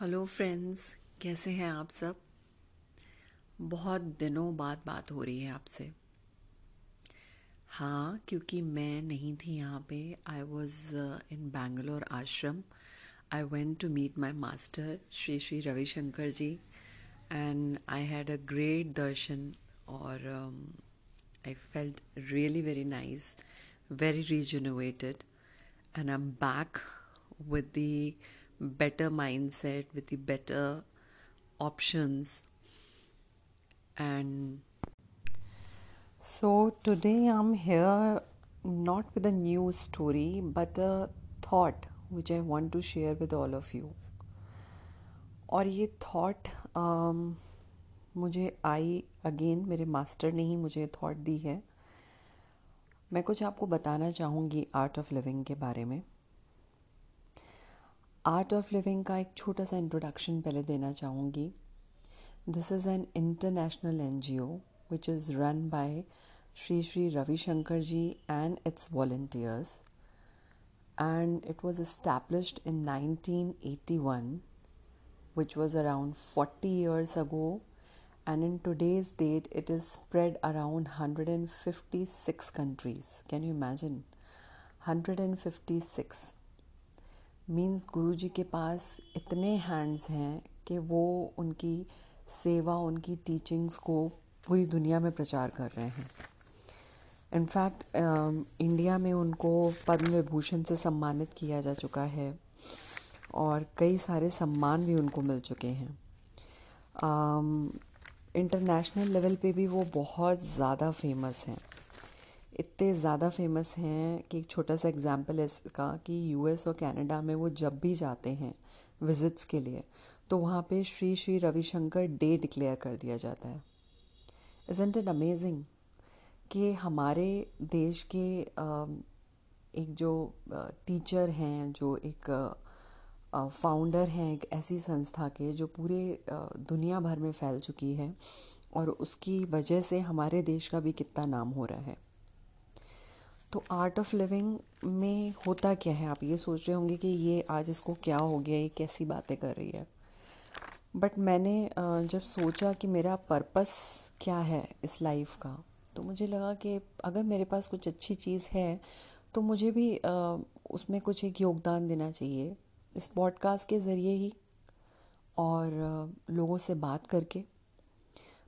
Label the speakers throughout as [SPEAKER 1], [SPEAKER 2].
[SPEAKER 1] Hello friends, कैसे हैं आप सब? बहुत दिनों बाद बात हो रही है आपसे। हाँ क्योंकि मैं नहीं थी यहाँ पे आई was in Bangalore ashram. I went to meet my master Shri Shri Ravishankar ji and I had a great darshan और I felt really very nice very rejuvenated and I am back with the better mindset, with the better options. And so today I'm here not with a new story but a thought which I want to share with all of you. और ये thought um, मुझे I again मेरे master ने ही मुझे thought दी है मैं कुछ आपको बताना चाहूँगी आर्ट ऑफ़ लिविंग के बारे में आर्ट ऑफ़ लिविंग का एक छोटा सा इंट्रोडक्शन पहले देना चाहूँगी। This is an international N G O which is run by Shri Shri Ravishankar ji and its volunteers and it was established in nineteen eighty one which was around forty years ago and in today's date it is spread around hundred and fifty six countries can you imagine hundred and fifty six means guru ji के पास इतने hands हैं कि वो उनकी सेवा उनकी teachings को पूरी दुनिया में प्रचार कर रहे हैं इनफैक्ट इंडिया में उनको पद्म विभूषण से सम्मानित किया जा चुका है और कई सारे सम्मान भी उनको मिल चुके हैं इंटरनेशनल लेवल पे भी वो बहुत ज़्यादा फ़ेमस हैं इतने ज़्यादा फ़ेमस हैं कि एक छोटा सा एग्ज़ाम्पल है इसका कि यूएस और कनाडा में वो जब भी जाते हैं विजिट्स के लिए तो वहाँ पे श्री श्री रविशंकर डे डिक्लेयर कर दिया जाता है। इजेंट इट अमेजिंग कि हमारे देश के एक जो टीचर हैं, जो एक फाउंडर हैं, एक ऐसी संस्था के, जो पूरे दुनिया भर में फैल चुकी है और उसकी वजह से हमारे देश का भी कितना नाम हो रहा है। तो आर्ट ऑफ़ लिविंग में होता क्या है? आप ये सोच रहे होंगे कि ये आज इसको क्या हो गया, ये कैसी बातें कर रही है? बट मैंने जब सोचा कि मेरा पर्पस क्या है इस लाइफ का तो मुझे लगा कि अगर मेरे पास कुछ अच्छी चीज़ है तो मुझे भी उसमें कुछ एक योगदान देना चाहिए, इस पॉडकास्ट के ज़रिए ही, और लोगों से बात करके।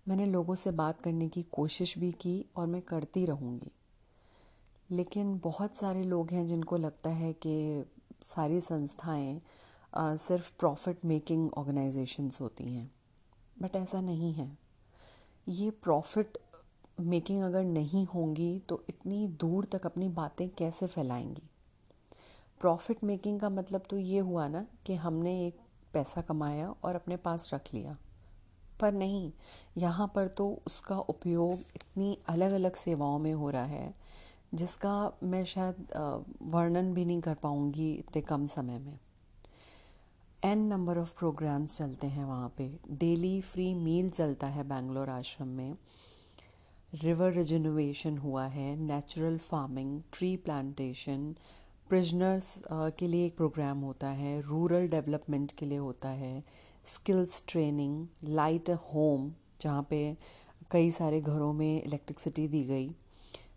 [SPEAKER 1] मैंने लोगों से बात करने की कोशिश भी की और मैं करती रहूँगी। लेकिन बहुत सारे लोग हैं जिनको लगता है कि सारी संस्थाएँ सिर्फ़ प्रॉफिट मेकिंग ऑर्गेनाइजेशंस होती हैं। बट ऐसा नहीं है। ये प्रॉफिट मेकिंग अगर नहीं होंगी तो इतनी दूर तक अपनी बातें कैसे फैलाएँगी? प्रॉफिट मेकिंग का मतलब तो ये हुआ ना कि हमने एक पैसा कमाया और अपने पास रख लिया। पर नहीं, यहाँ पर तो उसका उपयोग इतनी अलग अलग सेवाओं में हो रहा है जिसका मैं शायद वर्णन भी नहीं कर पाऊँगी इतने कम समय में। एन नंबर ऑफ़ प्रोग्राम्स चलते हैं वहाँ पे। डेली फ्री मील चलता है बैंगलोर आश्रम में। रिवर रिजनोवेशन हुआ है। Natural farming tree plantation prisoners के लिए एक प्रोग्राम होता है। रूरल डेवलपमेंट के लिए होता है। स्किल्स ट्रेनिंग लाइट होम जहाँ पे कई सारे घरों में इलेक्ट्रिसिटी दी गई।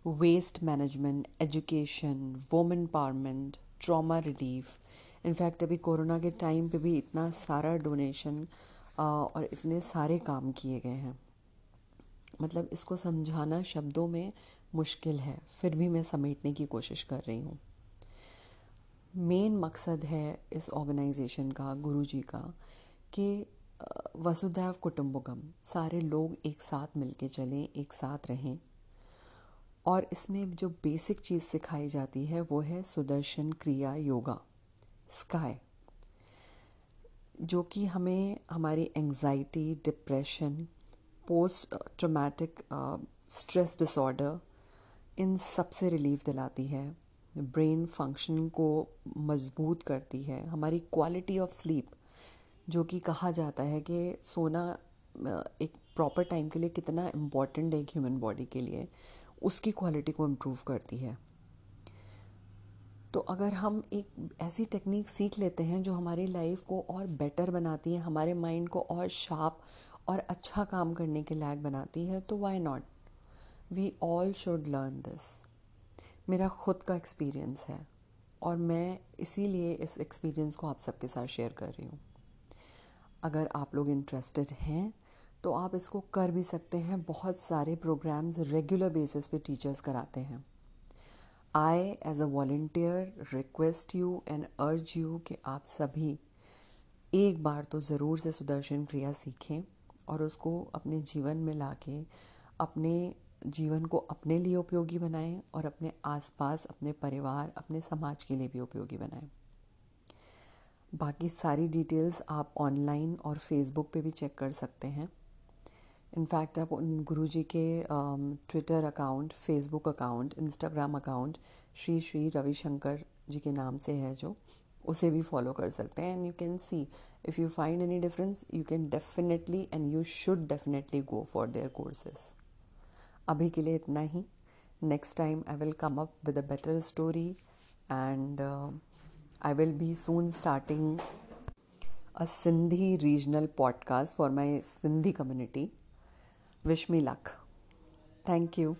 [SPEAKER 1] Waste management education women empowerment trauma relief in fact अभी कोरोना के टाइम पे भी इतना सारा डोनेशन और इतने सारे काम किए गए हैं। मतलब इसको समझाना शब्दों में मुश्किल है, फिर भी मैं समेटने की कोशिश कर रही हूँ। मेन मकसद है इस ऑर्गेनाइजेशन का गुरु जी का कि वसुधैव कुटुम्बकम सारे लोग एक साथ मिलके चलें, एक साथ रहें। और इसमें जो बेसिक चीज़ सिखाई जाती है, वो है सुदर्शन क्रिया योगा स्काई जो कि हमें हमारी anxiety depression post traumatic stress disorder इन सबसे रिलीफ दिलाती है। ब्रेन फ़ंक्शन को मज़बूत करती है। हमारी क्वालिटी ऑफ़ स्लीप जो कि कहा जाता है कि सोना एक प्रॉपर टाइम के लिए कितना इंपॉर्टेंट है एक ह्यूमन बॉडी के लिए। उसकी क्वालिटी को इम्प्रूव करती है। तो अगर हम एक ऐसी टेक्निक सीख लेते हैं जो हमारी लाइफ को और बेटर बनाती है, हमारे माइंड को और शार्प और अच्छा काम करने के लायक बनाती है तो why not we all should learn this मेरा खुद का एक्सपीरियंस है और मैं इसीलिए इस एक्सपीरियंस को आप सबके साथ शेयर कर रही हूँ। अगर आप लोग इंटरेस्टेड हैं तो आप इसको कर भी सकते हैं। बहुत सारे प्रोग्राम्स रेगुलर बेसिस पे टीचर्स कराते हैं। I as a volunteer request you and urge you कि आप सभी एक बार तो ज़रूर से सुदर्शन क्रिया सीखें और उसको अपने जीवन में लाके अपने जीवन को अपने लिए उपयोगी बनाएँ और अपने आसपास, अपने परिवार, अपने समाज के लिए भी उपयोगी बनाएँ। बाकी सारी डिटेल्स आप ऑनलाइन और फेसबुक पे भी चेक कर सकते हैं। इनफैक्ट आप उन गुरु जी के Twitter account Facebook account Instagram account Shri Shri Ravishankar ji के नाम से है जो, उसे भी फॉलो कर सकते हैं। And you can see if you find any difference you can definitely and you should definitely go for their courses अभी के लिए इतना ही। Next time I will come up with a better story and I will be soon starting a Sindhi regional podcast for my Sindhi community. Wish me luck. Thank you.